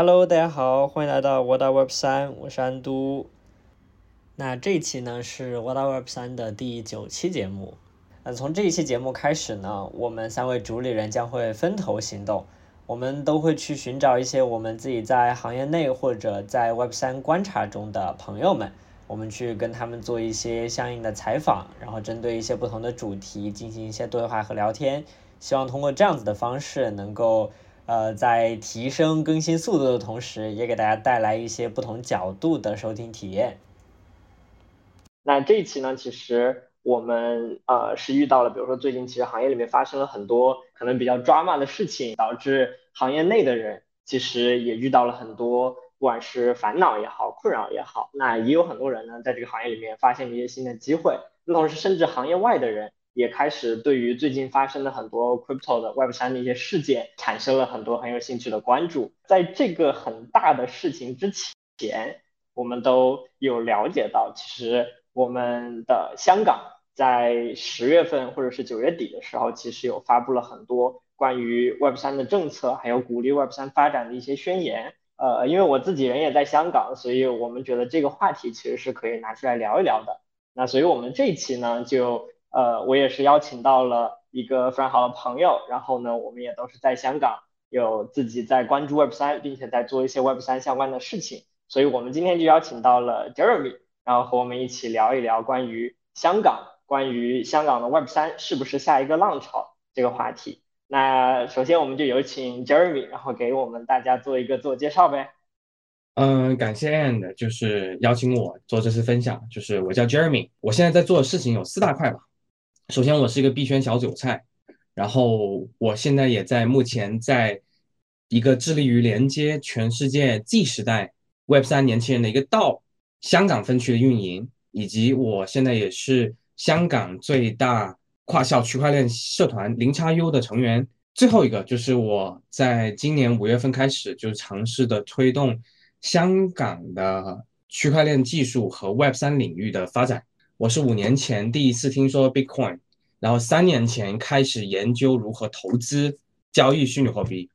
Hello，大家好，欢迎来到 What Our Web 三，我是安都。那这一期呢是 What Our Web 三的第九期节目。那从这一期节目开始呢，我们三位主理人将会分头行动，我们都会去寻找一些我们自己在行业内或者在 Web 三观察中的朋友们，我们去跟他们做一些相应的采访，然后针对一些不同的主题进行一些对话和聊天，希望通过这样子的方式能够。呃，在提升更新速度的同时，也给大家带来一些不同角度的收听体验。那这一期呢，其实我们呃是遇到了，比如说最近其实行业里面发生了很多可能比较 drama 的事情，导致行业内的人其实也遇到了很多，不管是烦恼也好，困扰也好。那也有很多人呢，在这个行业里面发现了一些新的机会，那同时甚至行业外的人。也开始对于最近发生的很多 crypto 的 Web 三的一些事件产生了很多很有兴趣的关注。在这个很大的事情之前，我们都有了解到，其实我们的香港在十月份或者是九月底的时候，其实有发布了很多关于 Web 三的政策，还有鼓励 Web 三发展的一些宣言。呃，因为我自己人也在香港，所以我们觉得这个话题其实是可以拿出来聊一聊的。那所以我们这一期呢，就。呃，我也是邀请到了一个非常好的朋友，然后呢，我们也都是在香港有自己在关注 Web 三，并且在做一些 Web 三相关的事情，所以我们今天就邀请到了 Jeremy，然后和我们一起聊一聊关于香港，关于香港的 Web 三是不是下一个浪潮这个话题。那首先我们就有请 Jeremy，然后给我们大家做一个自我介绍呗。嗯，感谢 And，就是邀请我做这次分享，就是我叫 Jeremy，我现在在做的事情有四大块吧。首先，我是一个币圈小韭菜，然后我现在也在目前在一个致力于连接全世界 Z 时代 Web 三年轻人的一个道香港分区的运营，以及我现在也是香港最大跨校区块链社团零叉 U 的成员。最后一个就是我在今年五月份开始就尝试的推动香港的区块链技术和 Web 三领域的发展。我是五年前第一次听说 Bitcoin，然后三年前开始研究如何投资交易虚拟货币。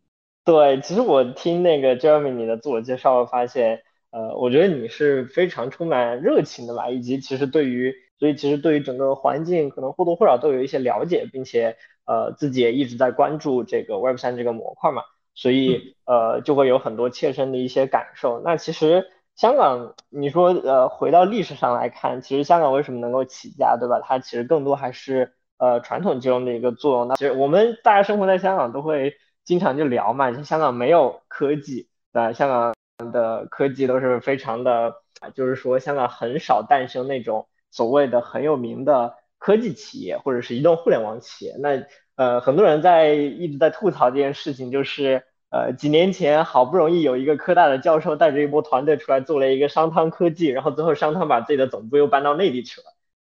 对，其实我听那个 Jeremy 你的自我介绍，发现，呃，我觉得你是非常充满热情的吧，以及其实对于，所以其实对于整个环境可能或多或少都有一些了解，并且，呃，自己也一直在关注这个 Web 三这个模块嘛，所以，呃，就会有很多切身的一些感受。那其实。香港，你说呃，回到历史上来看，其实香港为什么能够起家，对吧？它其实更多还是呃传统金融的一个作用。那其实我们大家生活在香港都会经常就聊嘛，香港没有科技，对吧？香港的科技都是非常的，就是说香港很少诞生那种所谓的很有名的科技企业或者是移动互联网企业。那呃，很多人在一直在吐槽这件事情，就是。呃，几年前好不容易有一个科大的教授带着一波团队出来做了一个商汤科技，然后最后商汤把自己的总部又搬到内地去了。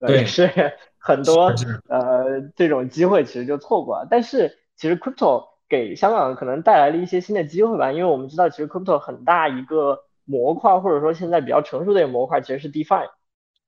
对，是很多呃这种机会其实就错过了。但是其实 crypto 给香港可能带来了一些新的机会吧，因为我们知道其实 crypto 很大一个模块，或者说现在比较成熟的一个模块其实是 DeFi。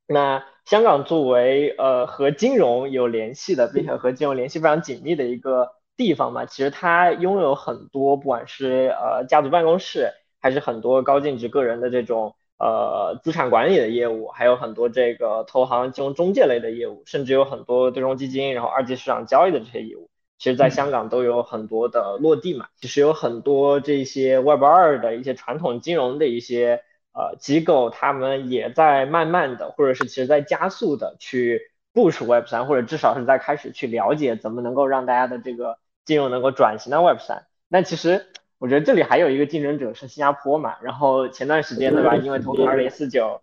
那香港作为呃和金融有联系的，并且和金融联系非常紧密的一个。地方嘛，其实它拥有很多，不管是呃家族办公室，还是很多高净值个人的这种呃资产管理的业务，还有很多这个投行金融中介类的业务，甚至有很多对冲基金，然后二级市场交易的这些业务，其实在香港都有很多的落地嘛。其实有很多这些 Web 二的一些传统金融的一些呃机构，他们也在慢慢的，或者是其实在加速的去部署 Web 三，或者至少是在开始去了解怎么能够让大家的这个。金融能够转型到 Web 三，那其实我觉得这里还有一个竞争者是新加坡嘛。然后前段时间对吧，因为投资二零四九，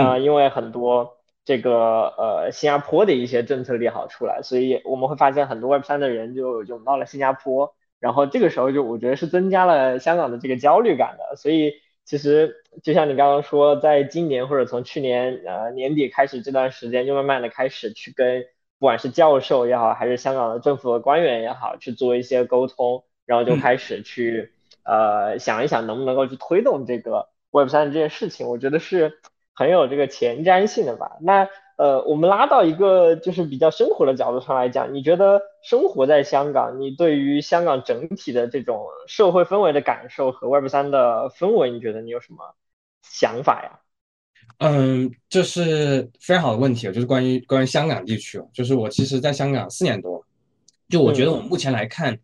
啊，因为很多这个呃新加坡的一些政策利好出来，所以我们会发现很多 Web 三的人就涌到了新加坡。然后这个时候就我觉得是增加了香港的这个焦虑感的。所以其实就像你刚刚说，在今年或者从去年呃年底开始这段时间，就慢慢的开始去跟。不管是教授也好，还是香港的政府的官员也好，去做一些沟通，然后就开始去呃想一想能不能够去推动这个 Web 三这件事情，我觉得是很有这个前瞻性的吧。那呃，我们拉到一个就是比较生活的角度上来讲，你觉得生活在香港，你对于香港整体的这种社会氛围的感受和 Web 三的氛围，你觉得你有什么想法呀？嗯，这是非常好的问题，就是关于关于香港地区，就是我其实在香港四年多，就我觉得我目前来看，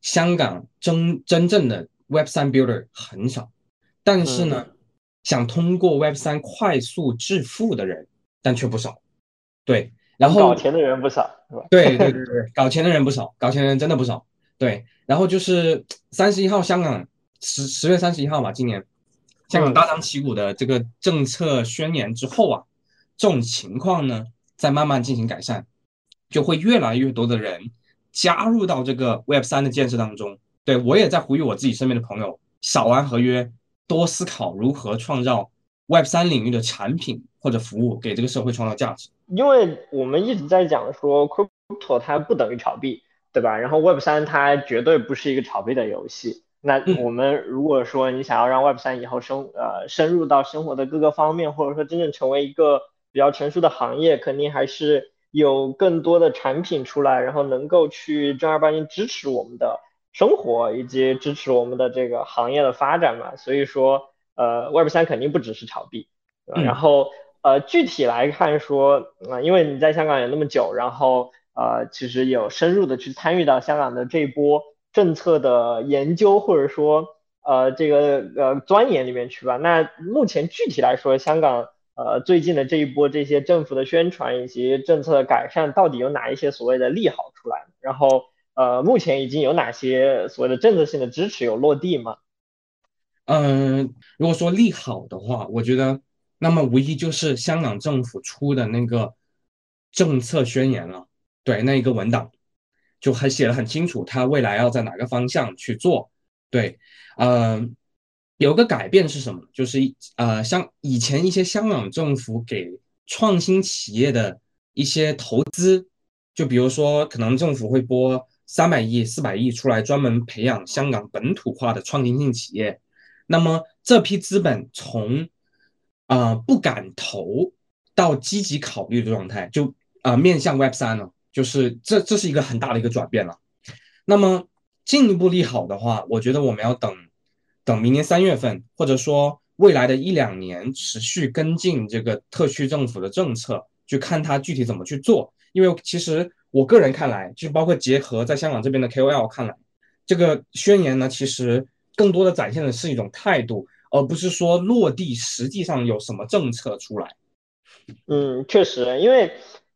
香港真真正的 Web 三 builder 很少，但是呢，想通过 Web 三快速致富的人，但却不少，对，然后搞钱的人不少，是吧？对对对对，搞钱的人不少，搞钱的人真的不少，对，然后就是三十一号香港十十月三十一号嘛，今年。香港大张旗鼓的这个政策宣言之后啊，这种情况呢在慢慢进行改善，就会越来越多的人加入到这个 Web 三的建设当中。对我也在呼吁我自己身边的朋友，少玩合约，多思考如何创造 Web 三领域的产品或者服务，给这个社会创造价值。因为我们一直在讲说，Crypto 它不等于炒币，对吧？然后 Web 三它绝对不是一个炒币的游戏。那我们如果说你想要让 Web 三以后生呃深入到生活的各个方面，或者说真正成为一个比较成熟的行业，肯定还是有更多的产品出来，然后能够去正儿八经支持我们的生活以及支持我们的这个行业的发展嘛。所以说，呃，Web 三肯定不只是炒币。然后呃，具体来看说，啊，因为你在香港有那么久，然后呃，其实有深入的去参与到香港的这一波。政策的研究或者说呃这个呃钻研里面去吧。那目前具体来说，香港呃最近的这一波这些政府的宣传以及政策的改善，到底有哪一些所谓的利好出来？然后呃目前已经有哪些所谓的政策性的支持有落地吗？嗯，如果说利好的话，我觉得那么无疑就是香港政府出的那个政策宣言了，对那一个文档。就还写的很清楚，它未来要在哪个方向去做。对，嗯，有个改变是什么？就是呃，像以前一些香港政府给创新企业的一些投资，就比如说可能政府会拨三百亿、四百亿出来，专门培养香港本土化的创新性企业。那么这批资本从啊不敢投到积极考虑的状态，就啊面向 Web 三了。就是这，这是一个很大的一个转变了。那么进一步利好的话，我觉得我们要等，等明年三月份，或者说未来的一两年，持续跟进这个特区政府的政策，去看它具体怎么去做。因为其实我个人看来，就包括结合在香港这边的 KOL 看来，这个宣言呢，其实更多的展现的是一种态度，而不是说落地实际上有什么政策出来。嗯，确实，因为。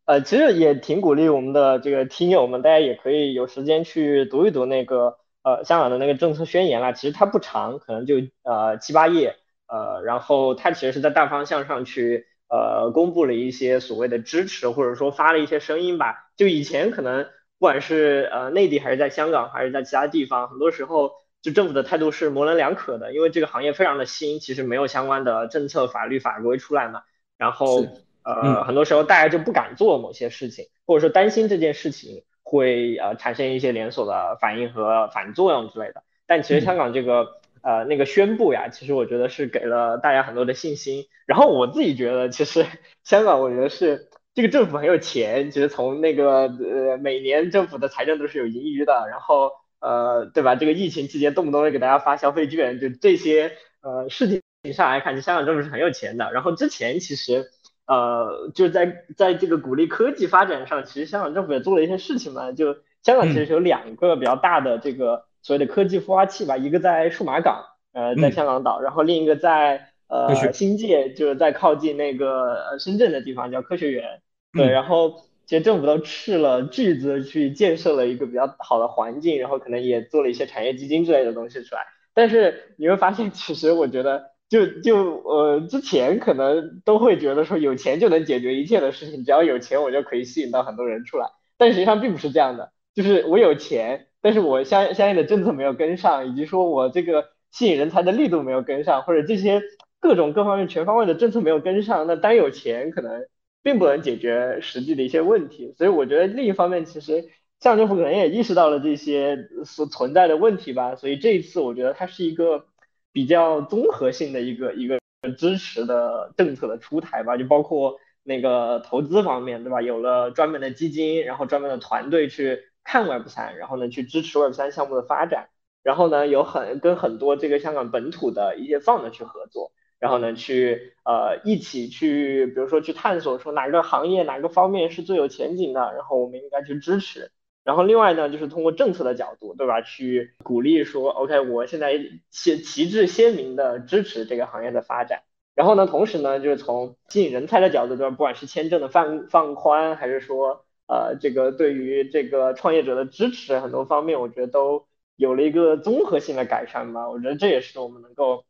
呃，其实也挺鼓励我们的这个听友们，大家也可以有时间去读一读那个呃香港的那个政策宣言啦。其实它不长，可能就呃七八页，呃，然后它其实是在大方向上去呃公布了一些所谓的支持，或者说发了一些声音吧。就以前可能不管是呃内地还是在香港还是在其他地方，很多时候就政府的态度是模棱两可的，因为这个行业非常的新，其实没有相关的政策法律法规出来嘛，然后。呃，很多时候大家就不敢做某些事情，或者说担心这件事情会呃产生一些连锁的反应和反作用之类的。但其实香港这个呃那个宣布呀，其实我觉得是给了大家很多的信心。然后我自己觉得，其实香港我觉得是这个政府很有钱，其实从那个呃每年政府的财政都是有盈余的。然后呃对吧？这个疫情期间动不动就给大家发消费券，就这些呃事情上来看，就香港政府是很有钱的。然后之前其实。呃，就在在这个鼓励科技发展上，其实香港政府也做了一些事情嘛。就香港其实有两个比较大的这个所谓的科技孵化器吧，一个在数码港，呃，在香港岛，然后另一个在呃新界，就是在靠近那个深圳的地方叫科学园。对，然后其实政府都斥了巨资去建设了一个比较好的环境，然后可能也做了一些产业基金之类的东西出来。但是你会发现，其实我觉得。就就呃，之前可能都会觉得说有钱就能解决一切的事情，只要有钱我就可以吸引到很多人出来。但实际上并不是这样的，就是我有钱，但是我相相应的政策没有跟上，以及说我这个吸引人才的力度没有跟上，或者这些各种各方面全方位的政策没有跟上，那单有钱可能并不能解决实际的一些问题。所以我觉得另一方面，其实像政府可能也意识到了这些所存在的问题吧。所以这一次我觉得它是一个。比较综合性的一个一个支持的政策的出台吧，就包括那个投资方面，对吧？有了专门的基金，然后专门的团队去看 Web 三，然后呢去支持 Web 三项目的发展，然后呢有很跟很多这个香港本土的一些 fund 去合作，然后呢去呃一起去，比如说去探索说哪个行业哪个方面是最有前景的，然后我们应该去支持。然后另外呢，就是通过政策的角度，对吧？去鼓励说，OK，我现在旗旗帜鲜明的支持这个行业的发展。然后呢，同时呢，就是从吸引人才的角度，对吧？不管是签证的放放宽，还是说呃这个对于这个创业者的支持，很多方面我觉得都有了一个综合性的改善吧。我觉得这也是我们能够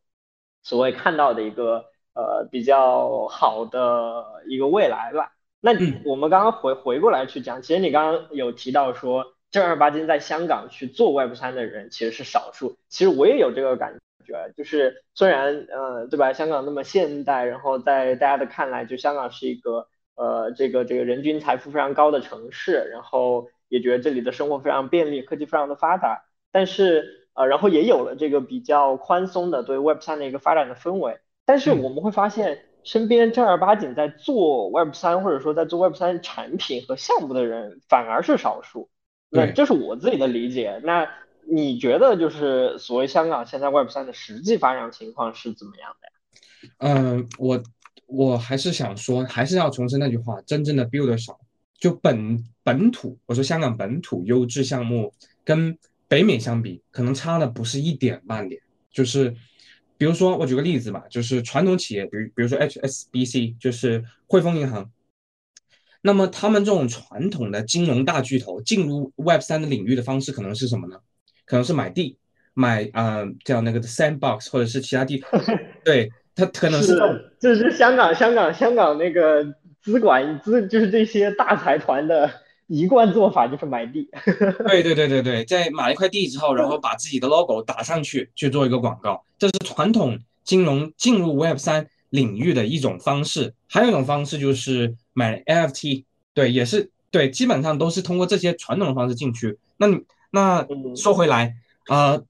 所谓看到的一个呃比较好的一个未来吧。那我们刚刚回回过来去讲，其实你刚刚有提到说正儿八经在香港去做 Web 三的人其实是少数。其实我也有这个感觉，就是虽然呃对吧，香港那么现代，然后在大家的看来，就香港是一个呃这个这个人均财富非常高的城市，然后也觉得这里的生活非常便利，科技非常的发达，但是呃然后也有了这个比较宽松的对 Web 三的一个发展的氛围，但是我们会发现。身边正儿八经在做 Web 三或者说在做 Web 三产品和项目的人反而是少数，那这是我自己的理解。那你觉得就是所谓香港现在 Web 三的实际发展情况是怎么样的呀？嗯，我我还是想说，还是要重申那句话，真正的 build 少，就本本土，我说香港本土优质项目跟北美相比，可能差的不是一点半点，就是。比如说，我举个例子吧，就是传统企业，比如比如说 HSBC，就是汇丰银行。那么他们这种传统的金融大巨头进入 Web 三的领域的方式可能是什么呢？可能是买地，买啊叫那个 Sandbox，或者是其他地。对，他可能是这是香港香港香港那个资管资，就是这些大财团的。一贯做法就是买地，对对对对对，在买一块地之后，然后把自己的 logo 打上去去做一个广告，这是传统金融进入 Web 三领域的一种方式。还有一种方式就是买 NFT，对，也是对，基本上都是通过这些传统的方式进去。那你那说回来，呃，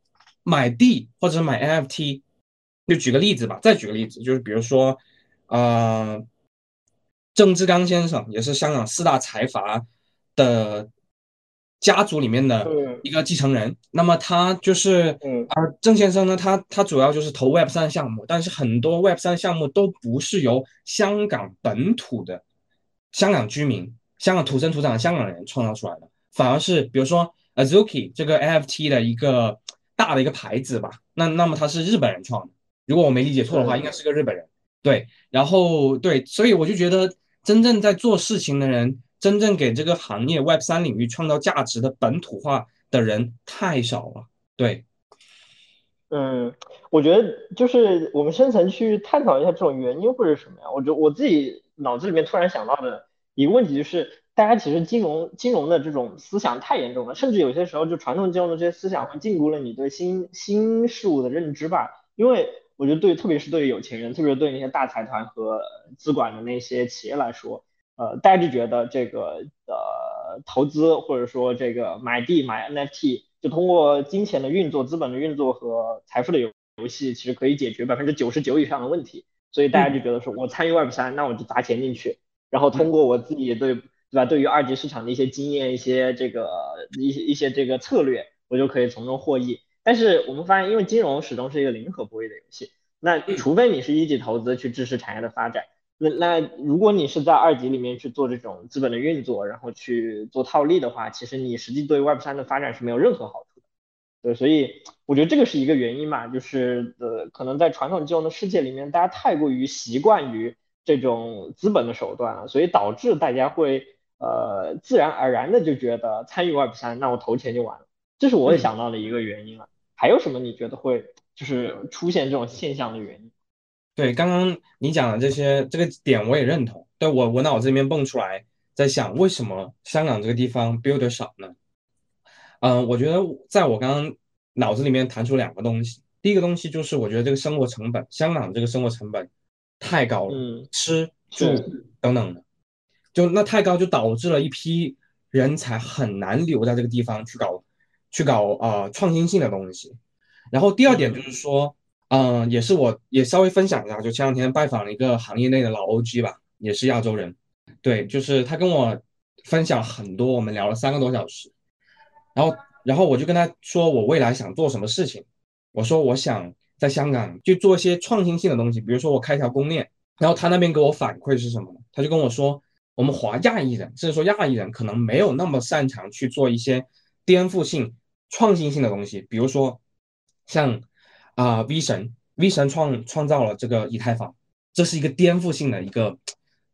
买地或者买 NFT，就举个例子吧，再举个例子，就是比如说，呃，郑志刚先生也是香港四大财阀。的家族里面的一个继承人，那么他就是，而郑先生呢，他他主要就是投 Web 三项目，但是很多 Web 三项目都不是由香港本土的香港居民、香港土生土长的香港人创造出来的，反而是比如说 Azuki 这个 NFT 的一个大的一个牌子吧，那那么他是日本人创的，如果我没理解错的话，应该是个日本人，对，然后对，所以我就觉得真正在做事情的人。真正给这个行业 Web 三领域创造价值的本土化的人太少了。对，嗯，我觉得就是我们深层去探讨一下这种原因会是什么呀？我觉得我自己脑子里面突然想到的一个问题就是，大家其实金融金融的这种思想太严重了，甚至有些时候就传统金融的这些思想会禁锢了你对新新事物的认知吧。因为我觉得对，特别是对于有钱人，特别是对那些大财团和资管的那些企业来说。呃，大家就觉得这个呃投资或者说这个买地买 NFT，就通过金钱的运作、资本的运作和财富的游游戏，其实可以解决百分之九十九以上的问题。所以大家就觉得说，我参与 Web 三，那我就砸钱进去，然后通过我自己对对吧，对于二级市场的一些经验、一些这个一些一些这个策略，我就可以从中获益。但是我们发现，因为金融始终是一个零和博弈的游戏，那除非你是一级投资去支持产业的发展。那那如果你是在二级里面去做这种资本的运作，然后去做套利的话，其实你实际对 Web 三的发展是没有任何好处的。对，所以我觉得这个是一个原因嘛，就是呃，可能在传统金融的世界里面，大家太过于习惯于这种资本的手段了，所以导致大家会呃自然而然的就觉得参与 Web 三，那我投钱就完了。这是我也想到的一个原因了。还有什么你觉得会就是出现这种现象的原因？对，刚刚你讲的这些这个点我也认同。对我我脑子里面蹦出来，在想为什么香港这个地方 builder 少呢？嗯，我觉得在我刚刚脑子里面弹出两个东西。第一个东西就是我觉得这个生活成本，香港这个生活成本太高了，吃住等等的，就那太高，就导致了一批人才很难留在这个地方去搞去搞啊创新性的东西。然后第二点就是说。嗯，嗯也是，我也稍微分享一下，就前两天拜访了一个行业内的老 OG 吧，也是亚洲人，对，就是他跟我分享很多，我们聊了三个多小时，然后然后我就跟他说我未来想做什么事情，我说我想在香港就做一些创新性的东西，比如说我开一条公链。然后他那边给我反馈是什么呢？他就跟我说，我们华亚裔人，甚至说亚裔人可能没有那么擅长去做一些颠覆性、创新性的东西，比如说像啊 V 神，V 神创创造了这个以太坊，这是一个颠覆性的一个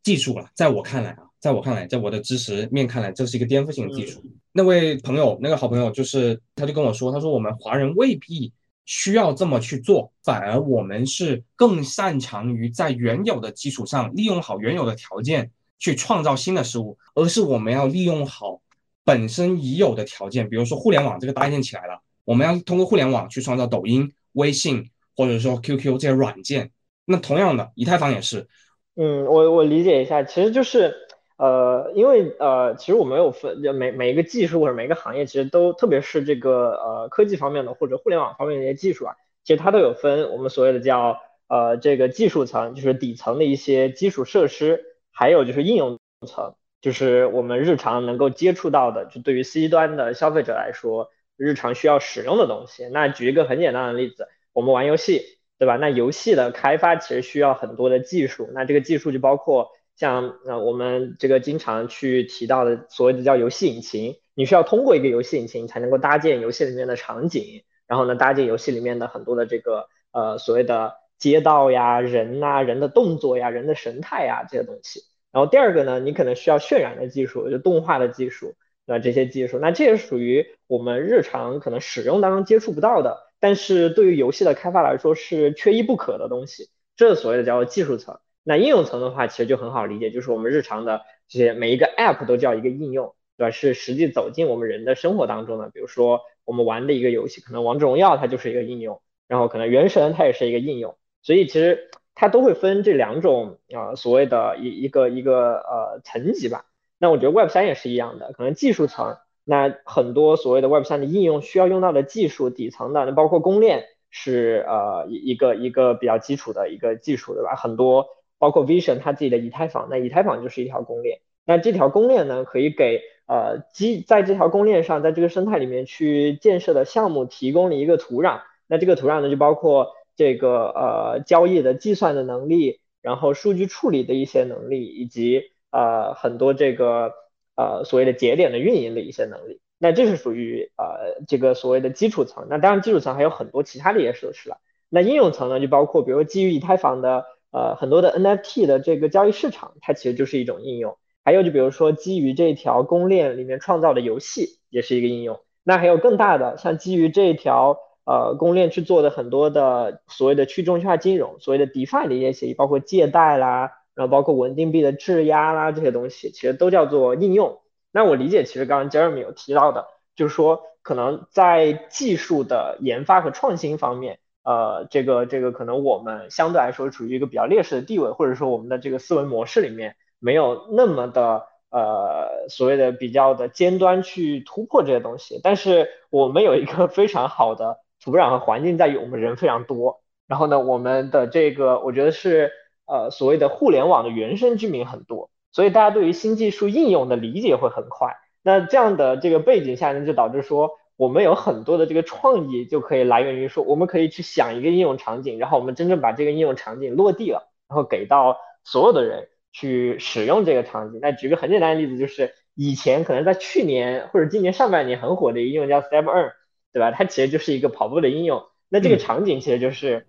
技术了，在我看来啊，在我看来，在我的知识面看来，这是一个颠覆性的技术。那位朋友，那个好朋友，就是他就跟我说，他说我们华人未必需要这么去做，反而我们是更擅长于在原有的基础上利用好原有的条件去创造新的事物，而是我们要利用好本身已有的条件，比如说互联网这个搭建起来了，我们要通过互联网去创造抖音、微信或者说 QQ 这些软件。那同样的，以太坊也是。嗯，我我理解一下，其实就是，呃，因为呃，其实我们有分每每一个技术或者每一个行业，其实都特别是这个呃科技方面的或者互联网方面的一些技术啊，其实它都有分我们所谓的叫呃这个技术层，就是底层的一些基础设施，还有就是应用层，就是我们日常能够接触到的，就对于 C 端的消费者来说，日常需要使用的东西。那举一个很简单的例子，我们玩游戏。对吧？那游戏的开发其实需要很多的技术，那这个技术就包括像呃我们这个经常去提到的所谓的叫游戏引擎，你需要通过一个游戏引擎才能够搭建游戏里面的场景，然后呢搭建游戏里面的很多的这个呃所谓的街道呀、人呐、人的动作呀、人的神态呀这些东西。然后第二个呢，你可能需要渲染的技术，就动画的技术，那这些技术，那这也属于我们日常可能使用当中接触不到的。但是对于游戏的开发来说是缺一不可的东西，这是所谓的叫做技术层。那应用层的话，其实就很好理解，就是我们日常的这些每一个 App 都叫一个应用，对吧？是实际走进我们人的生活当中的。比如说我们玩的一个游戏，可能王者荣耀它就是一个应用，然后可能原神它也是一个应用。所以其实它都会分这两种啊所谓的一一个一个呃层级吧。那我觉得 Web 三也是一样的，可能技术层。那很多所谓的 Web 三的应用需要用到的技术底层的，那包括公链是呃一一个一个比较基础的一个技术，对吧？很多包括 Vision 它自己的以太坊，那以太坊就是一条公链。那这条公链呢，可以给呃基在这条公链上，在这个生态里面去建设的项目提供了一个土壤。那这个土壤呢，就包括这个呃交易的计算的能力，然后数据处理的一些能力，以及呃很多这个。呃，所谓的节点的运营的一些能力，那这是属于呃这个所谓的基础层。那当然，基础层还有很多其他的一些设施了。那应用层呢，就包括比如基于以太坊的呃很多的 NFT 的这个交易市场，它其实就是一种应用。还有就比如说基于这条公链里面创造的游戏，也是一个应用。那还有更大的，像基于这条呃公链去做的很多的所谓的去中心化金融，所谓的 DeFi 的一些协议，包括借贷啦。然后包括稳定币的质押啦，这些东西其实都叫做应用。那我理解，其实刚刚 Jeremy 有提到的，就是说可能在技术的研发和创新方面，呃，这个这个可能我们相对来说处于一个比较劣势的地位，或者说我们的这个思维模式里面没有那么的呃所谓的比较的尖端去突破这些东西。但是我们有一个非常好的土壤和环境，在于我们人非常多。然后呢，我们的这个我觉得是。呃，所谓的互联网的原生居民很多，所以大家对于新技术应用的理解会很快。那这样的这个背景下呢，就导致说我们有很多的这个创意就可以来源于说，我们可以去想一个应用场景，然后我们真正把这个应用场景落地了，然后给到所有的人去使用这个场景。那举个很简单的例子，就是以前可能在去年或者今年上半年很火的一个应用叫 Step Earn，对吧？它其实就是一个跑步的应用。那这个场景其实就是。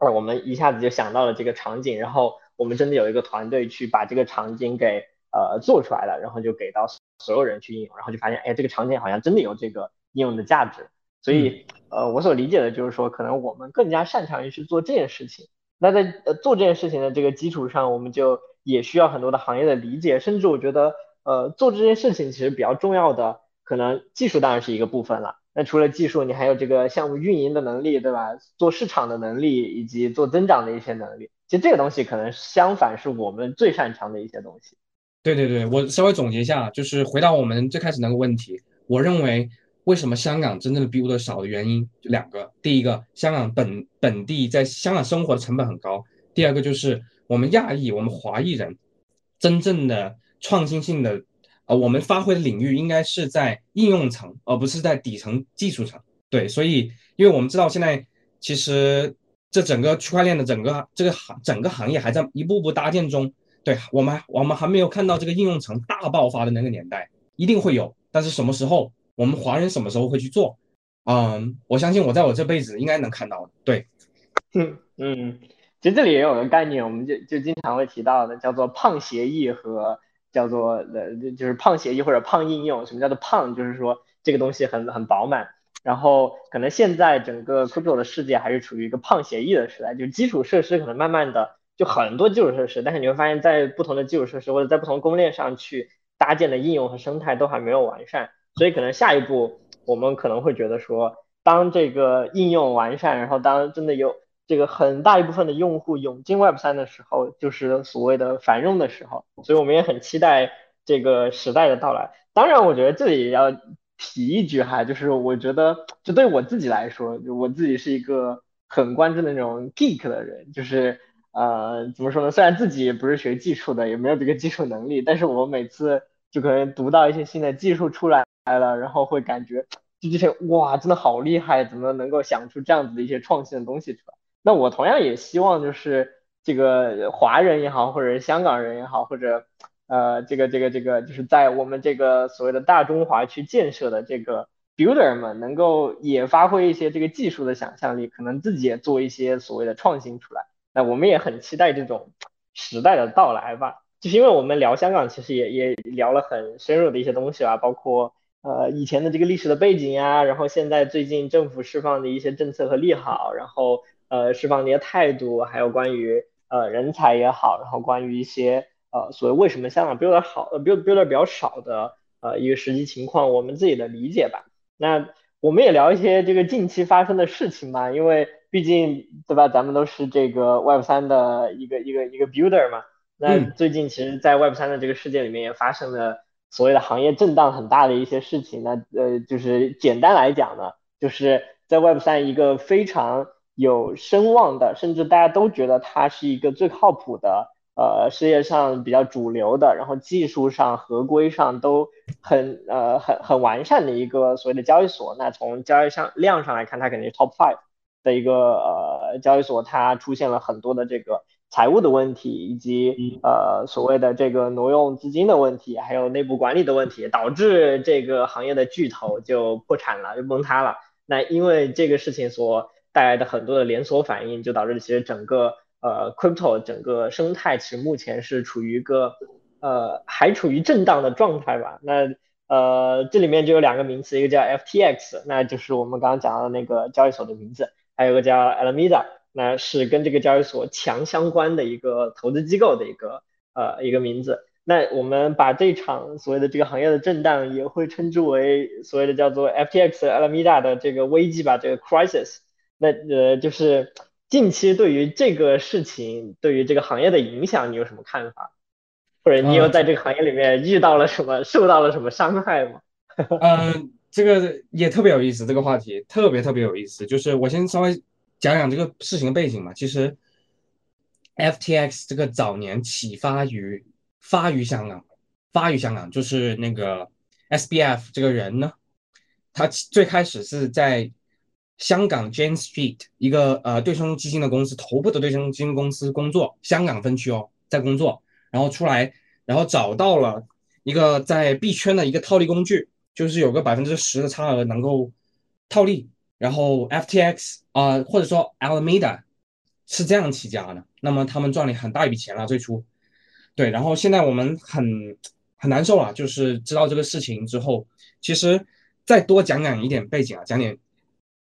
而我们一下子就想到了这个场景，然后我们真的有一个团队去把这个场景给呃做出来了，然后就给到所有人去应用，然后就发现，哎，这个场景好像真的有这个应用的价值。所以，呃，我所理解的就是说，可能我们更加擅长于去做这件事情。那在呃做这件事情的这个基础上，我们就也需要很多的行业的理解，甚至我觉得，呃，做这件事情其实比较重要的，可能技术当然是一个部分了。那除了技术，你还有这个项目运营的能力，对吧？做市场的能力，以及做增长的一些能力。其实这个东西可能相反是我们最擅长的一些东西。对对对，我稍微总结一下，就是回到我们最开始那个问题，我认为为什么香港真正的 build 少的原因就两个：第一个，香港本本地在香港生活的成本很高；第二个就是我们亚裔、我们华裔人真正的创新性的。呃，我们发挥的领域应该是在应用层，而不是在底层技术层。对，所以因为我们知道现在其实这整个区块链的整个这个行整个行业还在一步步搭建中。对我们我们还没有看到这个应用层大爆发的那个年代，一定会有，但是什么时候我们华人什么时候会去做？嗯，我相信我在我这辈子应该能看到。对，嗯 嗯，其实这里也有个概念，我们就就经常会提到的，叫做胖协议和。叫做呃，就是胖协议或者胖应用。什么叫做胖？就是说这个东西很很饱满。然后可能现在整个 crypto 的世界还是处于一个胖协议的时代，就基础设施可能慢慢的就很多基础设施，但是你会发现在不同的基础设施或者在不同公链上去搭建的应用和生态都还没有完善。所以可能下一步我们可能会觉得说，当这个应用完善，然后当真的有。这个很大一部分的用户涌进 Web 三的时候，就是所谓的繁荣的时候，所以我们也很期待这个时代的到来。当然，我觉得这里也要提一句哈，就是我觉得，就对我自己来说，我自己是一个很关注那种 geek 的人，就是呃，怎么说呢？虽然自己也不是学技术的，也没有这个技术能力，但是我每次就可能读到一些新的技术出来了，然后会感觉就这些哇，真的好厉害，怎么能够想出这样子的一些创新的东西出来？那我同样也希望，就是这个华人也好，或者是香港人也好，或者呃，这个这个这个，就是在我们这个所谓的大中华区建设的这个 builder 们，能够也发挥一些这个技术的想象力，可能自己也做一些所谓的创新出来。那我们也很期待这种时代的到来吧。就是因为我们聊香港，其实也也聊了很深入的一些东西啊，包括呃以前的这个历史的背景呀，然后现在最近政府释放的一些政策和利好，然后。呃，释放你的态度，还有关于呃人才也好，然后关于一些呃所谓为什么香港 builder 好，呃 build builder 比较少的呃一个实际情况，我们自己的理解吧。那我们也聊一些这个近期发生的事情吧，因为毕竟对吧，咱们都是这个 Web 三的一个一个一个 builder 嘛。那最近其实，在 Web 三的这个世界里面，也发生了所谓的行业震荡很大的一些事情。那呃，就是简单来讲呢，就是在 Web 三一个非常有声望的，甚至大家都觉得它是一个最靠谱的，呃，世界上比较主流的，然后技术上、合规上都很呃很很完善的一个所谓的交易所。那从交易上量上来看，它肯定是 top five 的一个呃交易所。它出现了很多的这个财务的问题，以及呃所谓的这个挪用资金的问题，还有内部管理的问题，导致这个行业的巨头就破产了，就崩塌了。那因为这个事情所带来的很多的连锁反应，就导致其实整个呃 crypto 整个生态其实目前是处于一个呃还处于震荡的状态吧。那呃这里面就有两个名词，一个叫 FTX，那就是我们刚刚讲到的那个交易所的名字，还有个叫 Alameda，那是跟这个交易所强相关的一个投资机构的一个呃一个名字。那我们把这场所谓的这个行业的震荡也会称之为所谓的叫做 FTX Alameda 的这个危机吧，这个 crisis。那呃，就是近期对于这个事情，对于这个行业的影响，你有什么看法？或者你有在这个行业里面遇到了什么，受到了什么伤害吗？嗯，这个也特别有意思，这个话题特别特别有意思。就是我先稍微讲讲这个事情的背景嘛。其实，FTX 这个早年启发于发于香港，发于香港，就是那个 SBF 这个人呢，他最开始是在。香港 Jane Street 一个呃对冲基金的公司，头部的对冲基金公司工作，香港分区哦，在工作，然后出来，然后找到了一个在币圈的一个套利工具，就是有个百分之十的差额能够套利，然后 FTX 啊或者说 Alameda 是这样起家的，那么他们赚了很大一笔钱了最初，对，然后现在我们很很难受啊，就是知道这个事情之后，其实再多讲讲一点背景啊，讲点。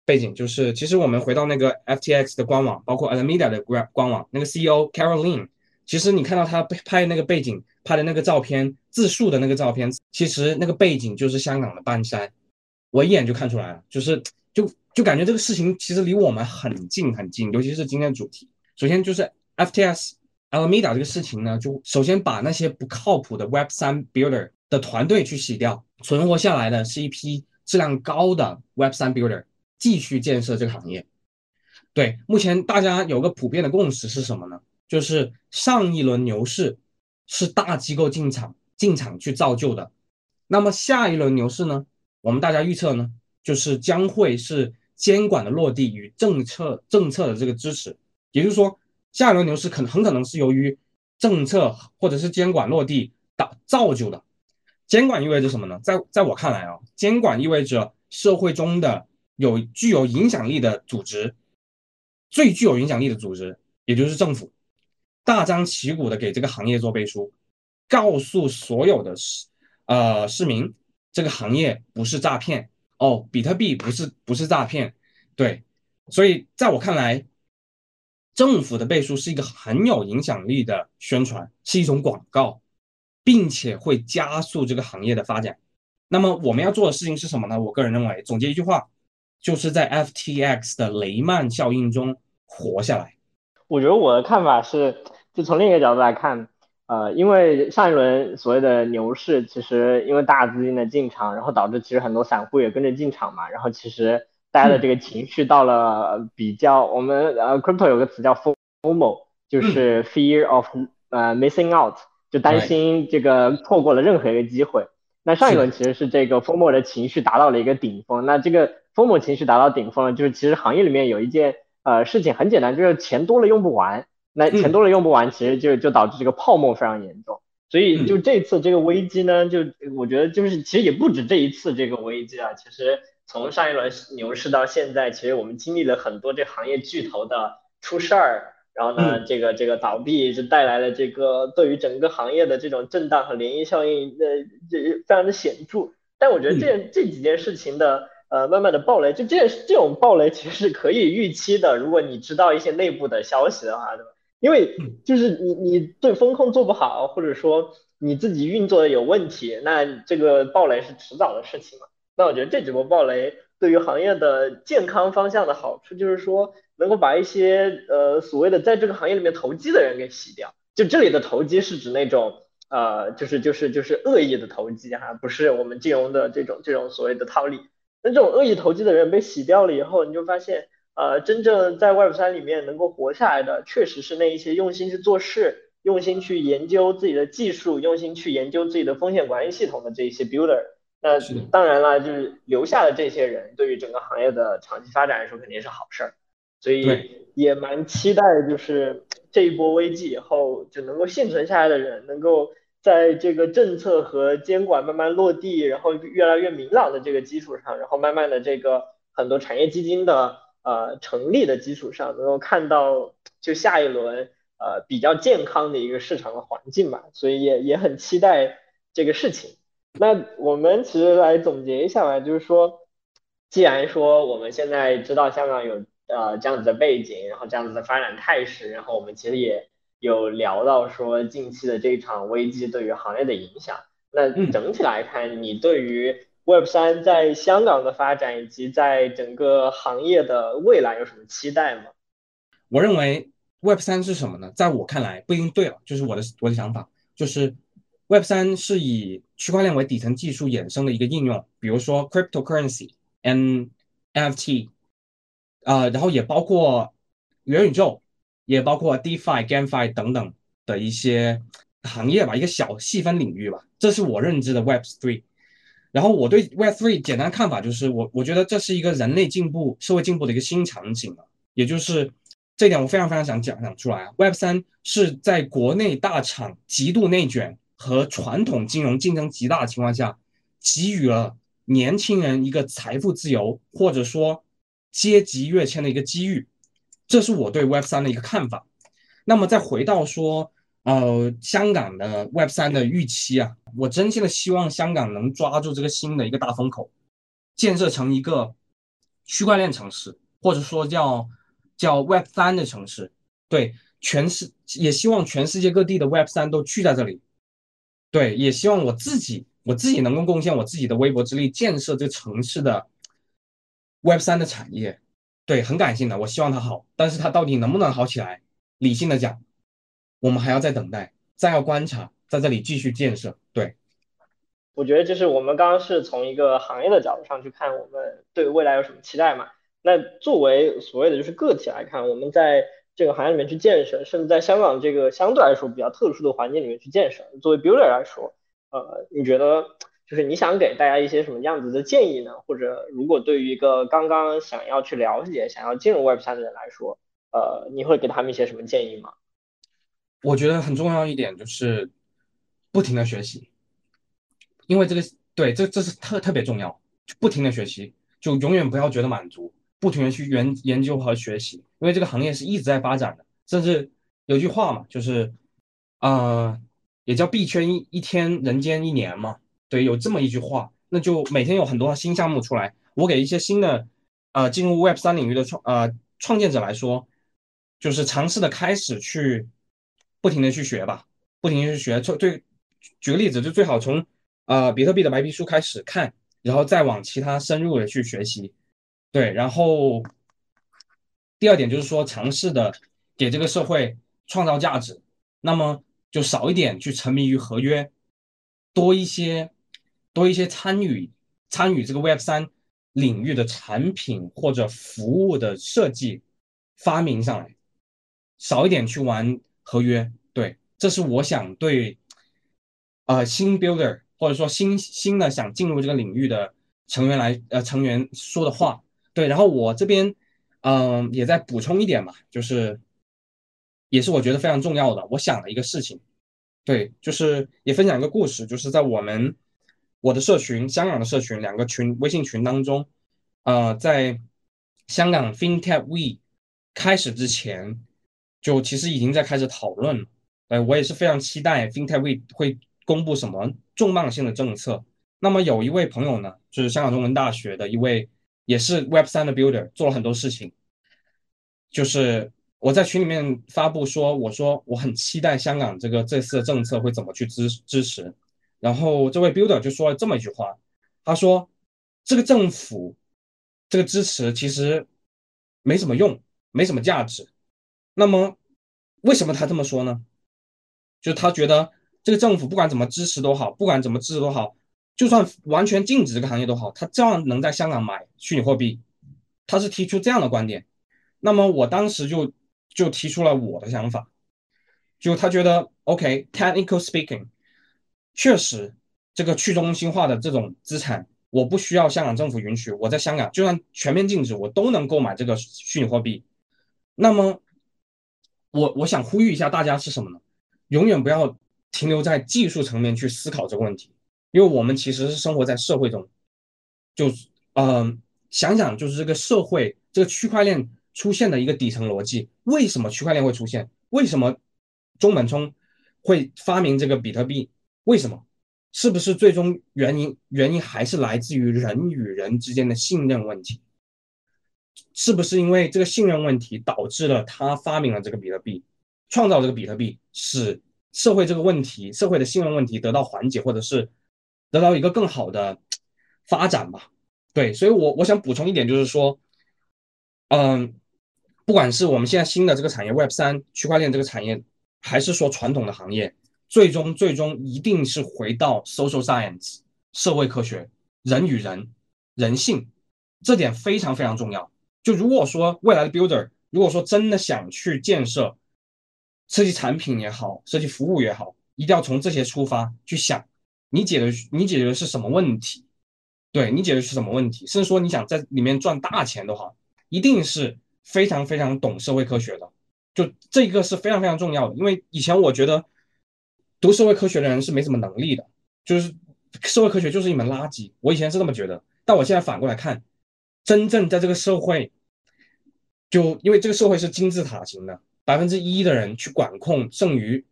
背景就是，其实我们回到那个 FTX 的官网，包括 Alameda 的官官网，那个 CEO Caroline，其实你看到他拍那个背景拍的那个照片，自述的那个照片，其实那个背景就是香港的半山，我一眼就看出来了，就是就就感觉这个事情其实离我们很近很近，尤其是今天的主题。首先就是 FTX Alameda 这个事情呢，就首先把那些不靠谱的 Web 三 Builder 的团队去洗掉，存活下来的是一批质量高的 Web 三 Builder。继续建设这个行业，对，目前大家有个普遍的共识是什么呢？就是上一轮牛市是大机构进场进场去造就的，那么下一轮牛市呢？我们大家预测呢，就是将会是监管的落地与政策政策的这个支持，也就是说，下一轮牛市可很可能是由于政策或者是监管落地导造就的。监管意味着什么呢？在在我看来啊，监管意味着社会中的有具有影响力的组织，最具有影响力的组织，也就是政府，大张旗鼓的给这个行业做背书，告诉所有的市呃市民，这个行业不是诈骗哦，比特币不是不是诈骗，对，所以在我看来，政府的背书是一个很有影响力的宣传，是一种广告。并且会加速这个行业的发展。那么我们要做的事情是什么呢？我个人认为，总结一句话，就是在 FTX 的雷曼效应中活下来。我觉得我的看法是，就从另一个角度来看，呃，因为上一轮所谓的牛市，其实因为大资金的进场，然后导致其实很多散户也跟着进场嘛，然后其实大家的这个情绪到了比较，我们呃 crypto 有个词叫 FOMO，就是 fear of 呃 missing out。就担心这个错过了任何一个机会。那上一轮其实是这个风沫的情绪达到了一个顶峰。那这个风沫情绪达到顶峰了，就是其实行业里面有一件呃事情很简单，就是钱多了用不完。那钱多了用不完，其实就就导致这个泡沫非常严重。所以就这次这个危机呢，就我觉得就是其实也不止这一次这个危机啊。其实从上一轮牛市到现在，其实我们经历了很多这行业巨头的出事儿。然后呢，这个这个倒闭就带来了这个对于整个行业的这种震荡和涟漪效应，呃，这非常的显著。但我觉得这这几件事情的呃慢慢的暴雷，就这这种暴雷其实是可以预期的。如果你知道一些内部的消息的话，对吧？因为就是你你对风控做不好，或者说你自己运作的有问题，那这个暴雷是迟早的事情嘛。那我觉得这几波暴雷对于行业的健康方向的好处就是说。能够把一些呃所谓的在这个行业里面投机的人给洗掉，就这里的投机是指那种呃就是就是就是恶意的投机哈，不是我们金融的这种这种所谓的套利。那这种恶意投机的人被洗掉了以后，你就发现呃真正在 Web 三里面能够活下来的，确实是那一些用心去做事、用心去研究自己的技术、用心去研究自己的风险管理系统的这一些 Builder。那当然了，就是留下的这些人，对于整个行业的长期发展来说肯定是好事儿。所以也蛮期待，就是这一波危机以后，就能够幸存下来的人，能够在这个政策和监管慢慢落地，然后越来越明朗的这个基础上，然后慢慢的这个很多产业基金的呃成立的基础上，能够看到就下一轮呃比较健康的一个市场的环境吧。所以也也很期待这个事情。那我们其实来总结一下吧，就是说，既然说我们现在知道香港有。呃，这样子的背景，然后这样子的发展态势，然后我们其实也有聊到说近期的这场危机对于行业的影响。那整体来看，你对于 Web 三在香港的发展以及在整个行业的未来有什么期待吗？我认为 Web 三是什么呢？在我看来不一定对了，就是我的我的想法，就是 Web 三是以区块链为底层技术衍生的一个应用，比如说 cryptocurrency and NFT。呃，然后也包括元宇宙，也包括 DeFi、GameFi 等等的一些行业吧，一个小细分领域吧。这是我认知的 Web Three。然后我对 Web Three 简单看法就是，我我觉得这是一个人类进步、社会进步的一个新场景了。也就是这点，我非常非常想讲讲出来啊。Web 三是在国内大厂极度内卷和传统金融竞争极大的情况下，给予了年轻人一个财富自由，或者说。阶级跃迁的一个机遇，这是我对 Web 三的一个看法。那么再回到说，呃，香港的 Web 三的预期啊，我真心的希望香港能抓住这个新的一个大风口，建设成一个区块链城市，或者说叫叫 Web 三的城市。对，全世也希望全世界各地的 Web 三都聚在这里。对，也希望我自己我自己能够贡献我自己的微薄之力，建设这个城市的。Web 三的产业，对，很感性的，我希望它好，但是它到底能不能好起来？理性的讲，我们还要再等待，再要观察，在这里继续建设。对，我觉得就是我们刚刚是从一个行业的角度上去看，我们对未来有什么期待嘛？那作为所谓的就是个体来看，我们在这个行业里面去建设，甚至在香港这个相对来说比较特殊的环境里面去建设，作为 builder 来说，呃，你觉得？就是你想给大家一些什么样子的建议呢？或者如果对于一个刚刚想要去了解、想要进入 Web 三的人来说，呃，你会给他们一些什么建议吗？我觉得很重要一点就是不停的学习，因为这个对这这是特特别重要，就不停的学习，就永远不要觉得满足，不停的去研研究和学习，因为这个行业是一直在发展的，甚至有句话嘛，就是啊，也叫币圈一一天人间一年嘛，对，有这么一句话，那就每天有很多新项目出来，我给一些新的呃进入 Web 三领域的创呃创建者来说，就是尝试的开始去。不停的去学吧，不停的去学。就对，举个例子，就最好从呃比特币的白皮书开始看，然后再往其他深入的去学习。对，然后第二点就是说，尝试的给这个社会创造价值，那么就少一点去沉迷于合约，多一些多一些参与参与这个 Web 三领域的产品或者服务的设计发明上来，少一点去玩。合约对，这是我想对，呃，新 builder 或者说新新的想进入这个领域的成员来呃成员说的话。对，然后我这边嗯也在补充一点嘛，就是也是我觉得非常重要的，我想的一个事情。对，就是也分享一个故事，就是在我们我的社群香港的社群两个群微信群当中，呃，在香港 FinTech We 开始之前。就其实已经在开始讨论了，呃，我也是非常期待 FinTech We 会公布什么重磅性的政策。那么有一位朋友呢，就是香港中文大学的一位，也是 Web 三的 Builder，做了很多事情。就是我在群里面发布说，我说我很期待香港这个这次的政策会怎么去支支持。然后这位 Builder 就说了这么一句话，他说这个政府这个支持其实没什么用，没什么价值。那么，为什么他这么说呢？就他觉得这个政府不管怎么支持都好，不管怎么支持都好，就算完全禁止这个行业都好，他照样能在香港买虚拟货币。他是提出这样的观点。那么我当时就就提出了我的想法，就他觉得 OK，technical speaking，确实这个去中心化的这种资产，我不需要香港政府允许，我在香港就算全面禁止，我都能购买这个虚拟货币。那么。我我想呼吁一下大家是什么呢？永远不要停留在技术层面去思考这个问题，因为我们其实是生活在社会中，就是嗯，想想就是这个社会这个区块链出现的一个底层逻辑，为什么区块链会出现？为什么中本聪会发明这个比特币？为什么？是不是最终原因原因还是来自于人与人之间的信任问题？是不是因为这个信任问题导致了他发明了这个比特币，创造这个比特币，使社会这个问题、社会的信任问题得到缓解，或者是得到一个更好的发展吧？对，所以我我想补充一点，就是说，嗯，不管是我们现在新的这个产业 Web 三区块链这个产业，还是说传统的行业，最终最终一定是回到 social science 社会科学、人与人、人性，这点非常非常重要。就如果说未来的 builder，如果说真的想去建设、设计产品也好，设计服务也好，一定要从这些出发去想，你解决你解决的是什么问题？对你解决的是什么问题？甚至说你想在里面赚大钱的话，一定是非常非常懂社会科学的。就这个是非常非常重要的，因为以前我觉得读社会科学的人是没什么能力的，就是社会科学就是一门垃圾。我以前是这么觉得，但我现在反过来看。真正在这个社会，就因为这个社会是金字塔型的，百分之一的人去管控剩余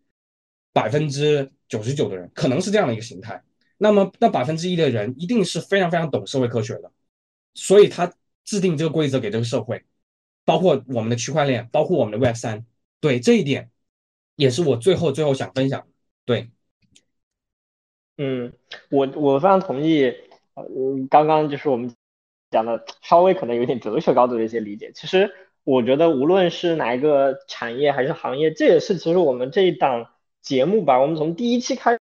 百分之九十九的人，可能是这样的一个形态。那么那百分之一的人一定是非常非常懂社会科学的，所以他制定这个规则给这个社会，包括我们的区块链，包括我们的 Web 三。对这一点，也是我最后最后想分享。对，嗯，我我非常同意。呃，刚刚就是我们。讲的稍微可能有点哲学高度的一些理解，其实我觉得无论是哪一个产业还是行业，这也是其实我们这一档节目吧，我们从第一期开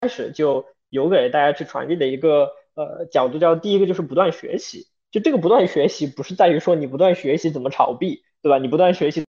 开始就有给大家去传递的一个呃角度，叫第一个就是不断学习，就这个不断学习不是在于说你不断学习怎么炒币，对吧？你不断学习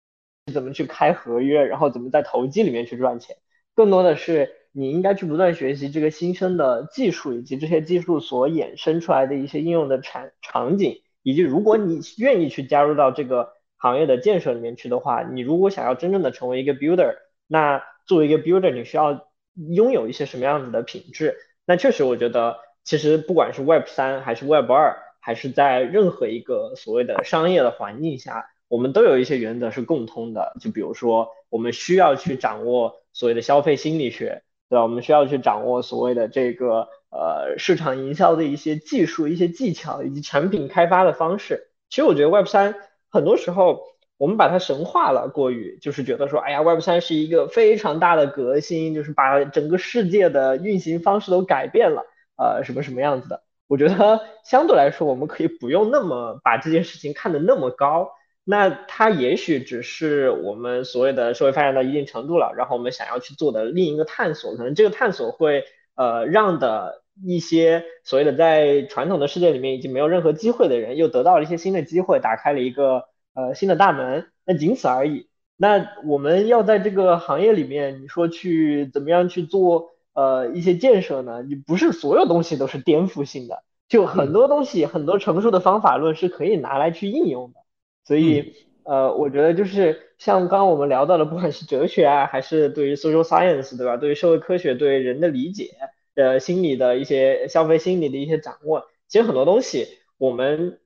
怎么去开合约，然后怎么在投机里面去赚钱，更多的是你应该去不断学习这个新生的技术，以及这些技术所衍生出来的一些应用的场场景，以及如果你愿意去加入到这个行业的建设里面去的话，你如果想要真正的成为一个 builder，那作为一个 builder，你需要拥有一些什么样子的品质？那确实，我觉得其实不管是 Web 三还是 Web 二，还是在任何一个所谓的商业的环境下，我们都有一些原则是共通的。就比如说，我们需要去掌握所谓的消费心理学，对吧？我们需要去掌握所谓的这个呃市场营销的一些技术、一些技巧以及产品开发的方式。其实我觉得 Web 三很多时候我们把它神化了，过于就是觉得说，哎呀，Web 三是一个非常大的革新，就是把整个世界的运行方式都改变了，呃，什么什么样子的。我觉得相对来说，我们可以不用那么把这件事情看得那么高。那它也许只是我们所谓的社会发展到一定程度了，然后我们想要去做的另一个探索。可能这个探索会呃让的一些所谓的在传统的世界里面已经没有任何机会的人，又得到了一些新的机会，打开了一个呃新的大门。那仅此而已。那我们要在这个行业里面，你说去怎么样去做？呃，一些建设呢，你不是所有东西都是颠覆性的，就很多东西，很多成熟的方法论是可以拿来去应用的。所以，呃，我觉得就是像刚刚我们聊到的，不管是哲学啊，还是对于 social science，对吧？对于社会科学，对人的理解，呃，心理的一些消费心理的一些掌握，其实很多东西我们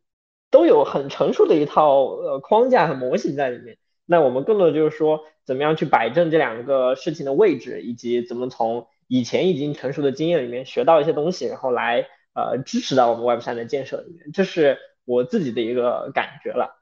都有很成熟的一套呃框架和模型在里面。那我们更多的就是说，怎么样去摆正这两个事情的位置，以及怎么从以前已经成熟的经验里面学到一些东西，然后来呃支持到我们 Web 三的建设里面，这是我自己的一个感觉了。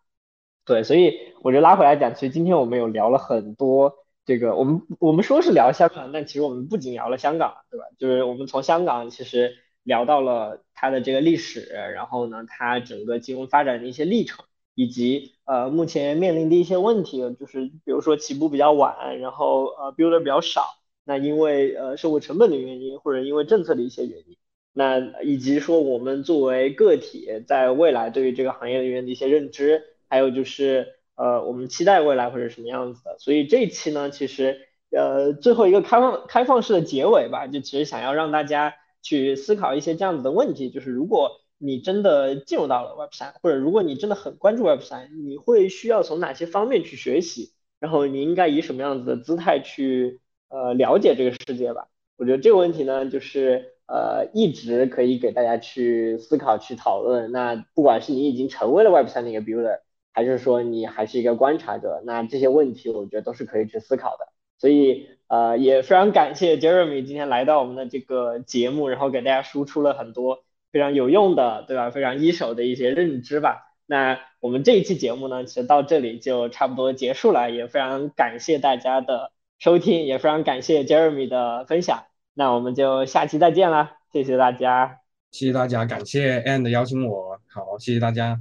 对，所以我觉得拉回来讲，其实今天我们有聊了很多这个，我们我们说是聊香港，但其实我们不仅聊了香港，对吧？就是我们从香港其实聊到了它的这个历史，然后呢，它整个金融发展的一些历程，以及呃目前面临的一些问题，就是比如说起步比较晚，然后呃 builder 比较少。那因为呃社会成本的原因，或者因为政策的一些原因，那以及说我们作为个体在未来对于这个行业里面的一些认知，还有就是呃我们期待未来会是什么样子的。所以这一期呢，其实呃最后一个开放开放式的结尾吧，就其实想要让大家去思考一些这样子的问题，就是如果你真的进入到了 Web 三，或者如果你真的很关注 Web 三，你会需要从哪些方面去学习？然后你应该以什么样子的姿态去？呃，了解这个世界吧。我觉得这个问题呢，就是呃，一直可以给大家去思考、去讨论。那不管是你已经成为了 Web 三的一个 builder，还是说你还是一个观察者，那这些问题我觉得都是可以去思考的。所以呃，也非常感谢 Jeremy 今天来到我们的这个节目，然后给大家输出了很多非常有用的，对吧？非常一手的一些认知吧。那我们这一期节目呢，其实到这里就差不多结束了，也非常感谢大家的。收听也非常感谢 Jeremy 的分享，那我们就下期再见了，谢谢大家，谢谢大家，感谢 And 邀请我，好，谢谢大家。